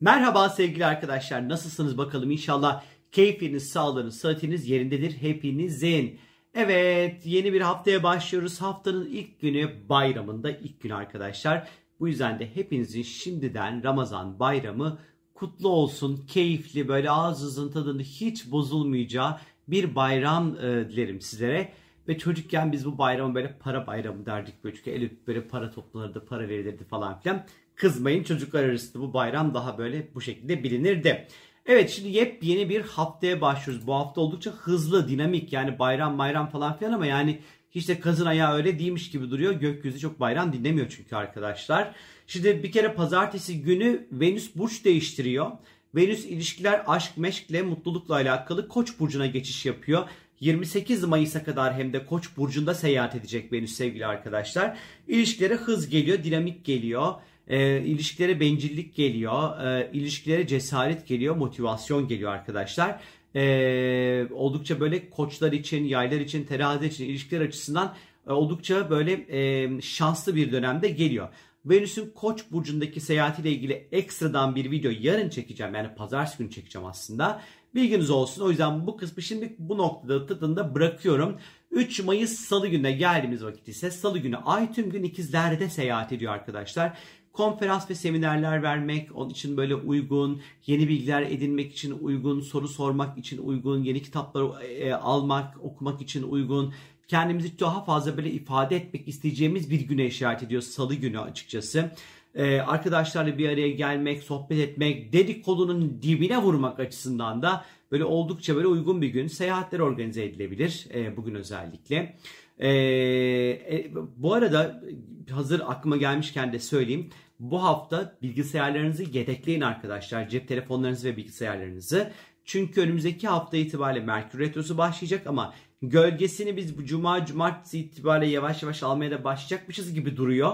Merhaba sevgili arkadaşlar. Nasılsınız bakalım? İnşallah keyfiniz, sağlığınız, sıhhatiniz yerindedir hepinizin. Evet, yeni bir haftaya başlıyoruz. Haftanın ilk günü bayramında ilk gün arkadaşlar. Bu yüzden de hepinizin şimdiden Ramazan bayramı kutlu olsun. Keyifli böyle ağzınızın tadını hiç bozulmayacağı bir bayram e, dilerim sizlere. Ve çocukken biz bu bayramı böyle para bayramı derdik böyle çünkü böyle para toplanırdı, para verilirdi falan filan. Kızmayın çocuklar arasında bu bayram daha böyle bu şekilde bilinirdi. Evet şimdi yepyeni bir haftaya başlıyoruz. Bu hafta oldukça hızlı, dinamik yani bayram bayram falan filan ama yani hiç de kazın ayağı öyle değilmiş gibi duruyor. Gökyüzü çok bayram dinlemiyor çünkü arkadaşlar. Şimdi bir kere pazartesi günü Venüs burç değiştiriyor. Venüs ilişkiler, aşk, meşkle, mutlulukla alakalı Koç burcuna geçiş yapıyor. 28 Mayıs'a kadar hem de Koç burcunda seyahat edecek Venüs sevgili arkadaşlar. İlişkilere hız geliyor, dinamik geliyor. E, ilişkilere bencillik geliyor, e, ilişkilere cesaret geliyor, motivasyon geliyor arkadaşlar. E, oldukça böyle koçlar için, yaylar için, terazi için ilişkiler açısından e, oldukça böyle e, şanslı bir dönemde geliyor. Venüs'ün Koç burcundaki seyahatiyle ilgili ekstradan bir video yarın çekeceğim. Yani pazartesi günü çekeceğim aslında. Bilginiz olsun. O yüzden bu kısmı şimdi bu noktada tadında bırakıyorum. 3 Mayıs Salı gününe geldiğimiz vakit ise Salı günü Ay tüm gün ikizlerde seyahat ediyor arkadaşlar konferans ve seminerler vermek, onun için böyle uygun, yeni bilgiler edinmek için uygun, soru sormak için uygun, yeni kitapları e, almak, okumak için uygun, kendimizi daha fazla böyle ifade etmek isteyeceğimiz bir güne işaret ediyor salı günü açıkçası. Ee, arkadaşlarla bir araya gelmek, sohbet etmek, dedikodunun dibine vurmak açısından da böyle oldukça böyle uygun bir gün. Seyahatler organize edilebilir e, bugün özellikle. E, e, bu arada hazır aklıma gelmişken de söyleyeyim. Bu hafta bilgisayarlarınızı yedekleyin arkadaşlar. Cep telefonlarınızı ve bilgisayarlarınızı. Çünkü önümüzdeki hafta itibariyle Merkür Retrosu başlayacak ama gölgesini biz bu cuma cumartesi itibariyle yavaş yavaş almaya da başlayacakmışız gibi duruyor.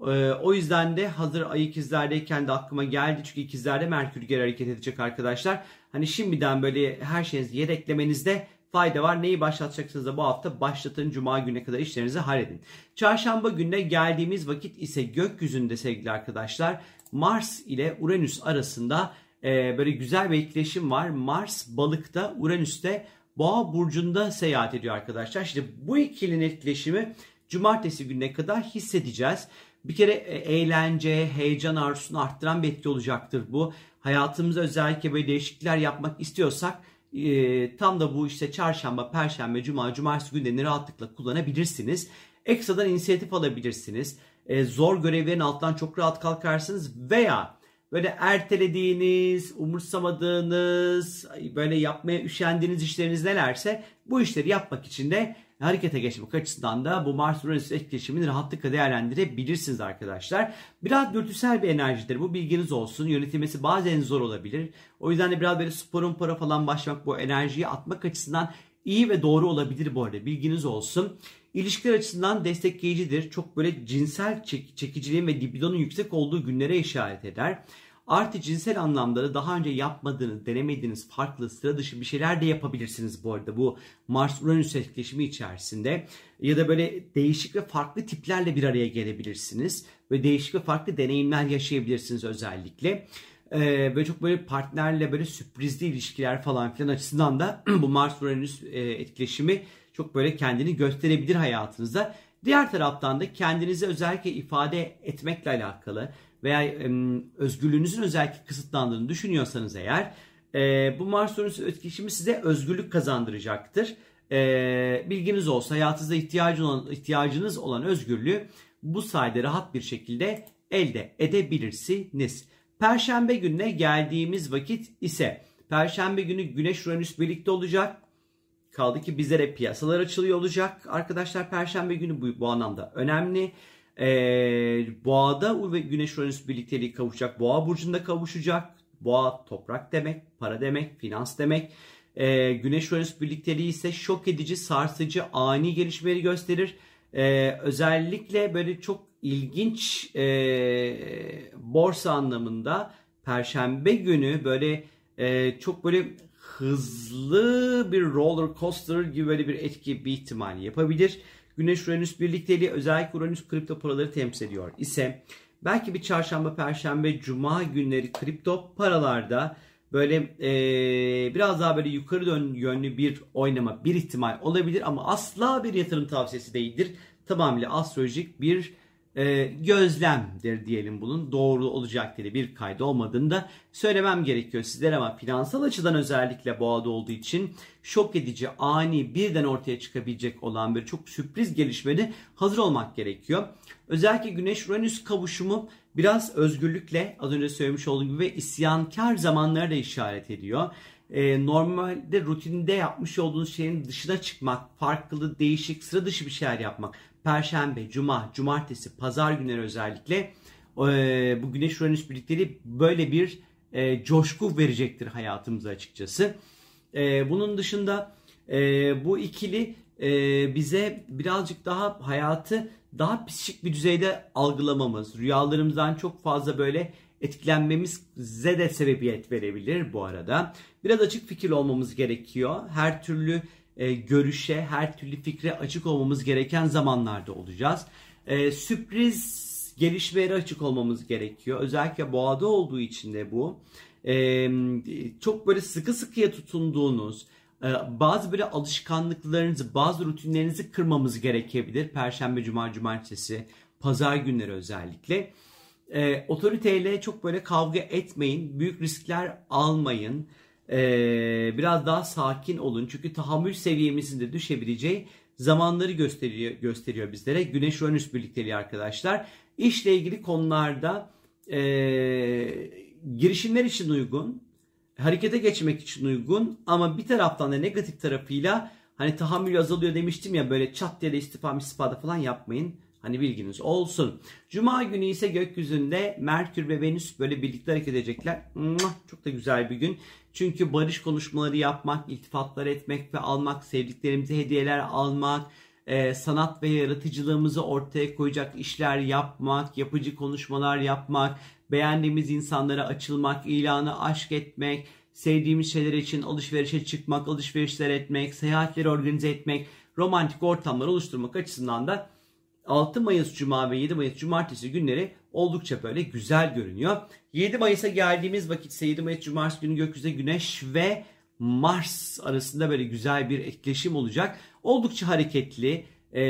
Ee, o yüzden de hazır ay ikizlerdeyken de aklıma geldi. Çünkü ikizlerde Merkür geri hareket edecek arkadaşlar. Hani şimdiden böyle her şeyinizi yedeklemenizde fayda var. Neyi başlatacaksınız da bu hafta başlatın. Cuma gününe kadar işlerinizi halledin. Çarşamba gününe geldiğimiz vakit ise gökyüzünde sevgili arkadaşlar Mars ile Uranüs arasında e, böyle güzel bir etkileşim var. Mars balıkta, Uranüs'te Boğa burcunda seyahat ediyor arkadaşlar. İşte bu ikilinin etkileşimi cumartesi gününe kadar hissedeceğiz. Bir kere e, eğlence, heyecan arzusunu arttıran bir etki olacaktır bu. Hayatımızda özellikle böyle değişiklikler yapmak istiyorsak e, tam da bu işte çarşamba, perşembe, cuma, cumartesi günlerini rahatlıkla kullanabilirsiniz. Ekstradan inisiyatif alabilirsiniz. E, zor görevlerin altından çok rahat kalkarsınız veya böyle ertelediğiniz, umursamadığınız, böyle yapmaya üşendiğiniz işleriniz nelerse bu işleri yapmak için de harekete geçmek açısından da bu Mars Uranüs etkileşimini rahatlıkla değerlendirebilirsiniz arkadaşlar. Biraz dürtüsel bir enerjidir. Bu bilginiz olsun. Yönetilmesi bazen zor olabilir. O yüzden de biraz böyle sporun para falan başlamak bu enerjiyi atmak açısından iyi ve doğru olabilir bu arada. Bilginiz olsun. İlişkiler açısından destekleyicidir. Çok böyle cinsel çek- çekiciliğin ve libidonun yüksek olduğu günlere işaret eder. Artı cinsel anlamda da daha önce yapmadığınız, denemediğiniz farklı sıra dışı bir şeyler de yapabilirsiniz bu arada. Bu Mars-Uranüs etkileşimi içerisinde. Ya da böyle değişik ve farklı tiplerle bir araya gelebilirsiniz. Ve değişik ve farklı deneyimler yaşayabilirsiniz özellikle. Ee, böyle çok böyle partnerle böyle sürprizli ilişkiler falan filan açısından da bu Mars-Uranüs e, etkileşimi çok böyle kendini gösterebilir hayatınızda. Diğer taraftan da kendinizi özellikle ifade etmekle alakalı veya özgürlüğünüzün özellikle kısıtlandığını düşünüyorsanız eğer e, bu Mars Uranüs etkileşimi size özgürlük kazandıracaktır. E, bilginiz olsa hayatınızda ihtiyacı olan, ihtiyacınız olan özgürlüğü bu sayede rahat bir şekilde elde edebilirsiniz. Perşembe gününe geldiğimiz vakit ise Perşembe günü Güneş Uranüs birlikte olacak. Kaldı ki bizlere piyasalar açılıyor olacak. Arkadaşlar Perşembe günü bu, bu anlamda önemli. Ee, Boğa'da Güneş Uranüs birlikteliği kavuşacak. Boğa burcunda kavuşacak. Boğa toprak demek, para demek, finans demek. Ee, Güneş Uranüs birlikteliği ise şok edici, sarsıcı, ani gelişmeleri gösterir. Ee, özellikle böyle çok ilginç e, borsa anlamında Perşembe günü böyle e, çok böyle hızlı bir roller coaster gibi böyle bir etki bir ihtimal yapabilir. Güneş Uranüs birlikteliği özellikle Uranüs kripto paraları temsil ediyor ise Belki bir çarşamba, perşembe, cuma günleri kripto paralarda böyle e, biraz daha böyle yukarı dön yönlü bir oynama bir ihtimal olabilir ama asla bir yatırım tavsiyesi değildir. Tamamıyla astrolojik bir e, gözlemdir diyelim bunun doğru olacak diye bir kaydı olmadığını da söylemem gerekiyor sizlere ama finansal açıdan özellikle boğada olduğu için şok edici, ani, birden ortaya çıkabilecek olan bir çok sürpriz gelişmede hazır olmak gerekiyor. Özellikle Güneş-Uranüs kavuşumu biraz özgürlükle az önce söylemiş olduğum gibi isyankar zamanlara da işaret ediyor. Ee, normalde rutinde yapmış olduğunuz şeyin dışına çıkmak, farklı, değişik, sıra dışı bir şeyler yapmak. Perşembe, cuma, cumartesi, pazar günleri özellikle e, bu güneş uranüs birlikleri böyle bir e, coşku verecektir hayatımıza açıkçası. E, bunun dışında e, bu ikili e, bize birazcık daha hayatı daha psikik bir düzeyde algılamamız, rüyalarımızdan çok fazla böyle etkilenmemize de sebebiyet verebilir bu arada. Biraz açık fikirli olmamız gerekiyor. Her türlü e, görüşe, her türlü fikre açık olmamız gereken zamanlarda olacağız. E, sürpriz gelişmelere açık olmamız gerekiyor. Özellikle boğada olduğu için de bu. E, çok böyle sıkı sıkıya tutunduğunuz, e, bazı böyle alışkanlıklarınızı, bazı rutinlerinizi kırmamız gerekebilir. Perşembe, cuma, cumartesi, pazar günleri özellikle. E, otoriteyle çok böyle kavga etmeyin, büyük riskler almayın e, biraz daha sakin olun. Çünkü tahammül seviyemizin de düşebileceği zamanları gösteriyor, gösteriyor bizlere. Güneş Uranüs birlikteliği arkadaşlar. İşle ilgili konularda e, girişimler için uygun, harekete geçmek için uygun ama bir taraftan da negatif tarafıyla hani tahammül azalıyor demiştim ya böyle çat diye de istifa istifada falan yapmayın. Hani bilginiz olsun. Cuma günü ise gökyüzünde Merkür ve Venüs böyle birlikte hareket edecekler. Çok da güzel bir gün. Çünkü barış konuşmaları yapmak, iltifatlar etmek ve almak, sevdiklerimize hediyeler almak, e, sanat ve yaratıcılığımızı ortaya koyacak işler yapmak, yapıcı konuşmalar yapmak, beğendiğimiz insanlara açılmak, ilanı aşk etmek, sevdiğimiz şeyler için alışverişe çıkmak, alışverişler etmek, seyahatleri organize etmek, romantik ortamlar oluşturmak açısından da 6 Mayıs Cuma ve 7 Mayıs Cumartesi günleri oldukça böyle güzel görünüyor. 7 Mayıs'a geldiğimiz vakit ise 7 Mayıs Cumartesi günü gökyüzünde Güneş ve Mars arasında böyle güzel bir etkileşim olacak. Oldukça hareketli e,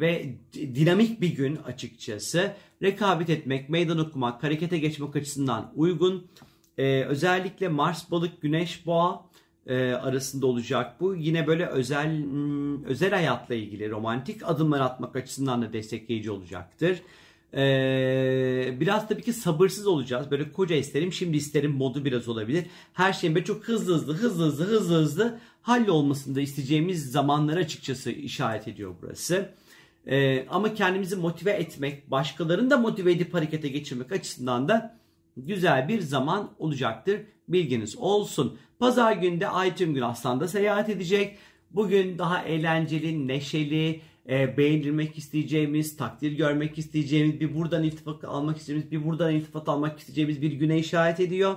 ve dinamik bir gün açıkçası. Rekabet etmek, meydan okumak, harekete geçmek açısından uygun. E, özellikle Mars, Balık, Güneş, Boğa e, arasında olacak bu. Yine böyle özel hmm, özel hayatla ilgili romantik adımlar atmak açısından da destekleyici olacaktır. Ee, biraz tabii ki sabırsız olacağız. Böyle koca isterim, şimdi isterim modu biraz olabilir. Her şeyin böyle çok hızlı hızlı, hızlı hızlı, hızlı hızlı hallolmasını da isteyeceğimiz zamanları açıkçası işaret ediyor burası. Ee, ama kendimizi motive etmek, başkalarını da motive edip harekete geçirmek açısından da güzel bir zaman olacaktır. Bilginiz olsun. Pazar günde Ay tüm gün Aslan'da seyahat edecek. Bugün daha eğlenceli, neşeli, e, beğenilmek isteyeceğimiz, takdir görmek isteyeceğimiz, bir buradan iltifat almak isteyeceğimiz, bir buradan iltifat almak isteyeceğimiz bir güne işaret ediyor.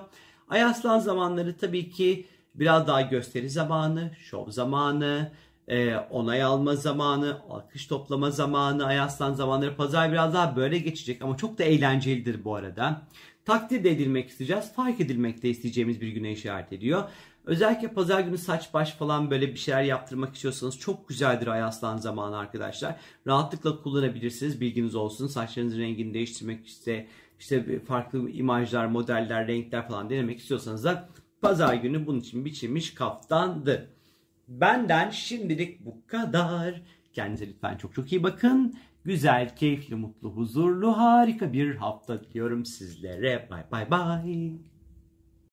Ay Aslan zamanları tabii ki biraz daha gösteri zamanı, şov zamanı, e, onay alma zamanı, alkış toplama zamanı, Ay Aslan zamanları. Pazar biraz daha böyle geçecek ama çok da eğlencelidir bu arada. Takdir edilmek isteyeceğiz, fark edilmek de isteyeceğimiz bir güne işaret ediyor. Özellikle pazar günü saç baş falan böyle bir şeyler yaptırmak istiyorsanız çok güzeldir ay aslan zamanı arkadaşlar. Rahatlıkla kullanabilirsiniz bilginiz olsun. Saçlarınızın rengini değiştirmek işte işte farklı imajlar, modeller, renkler falan denemek istiyorsanız da pazar günü bunun için biçilmiş kaftandı. Benden şimdilik bu kadar. Kendinize lütfen çok çok iyi bakın. Güzel, keyifli, mutlu, huzurlu, harika bir hafta diliyorum sizlere. Bay bay bay.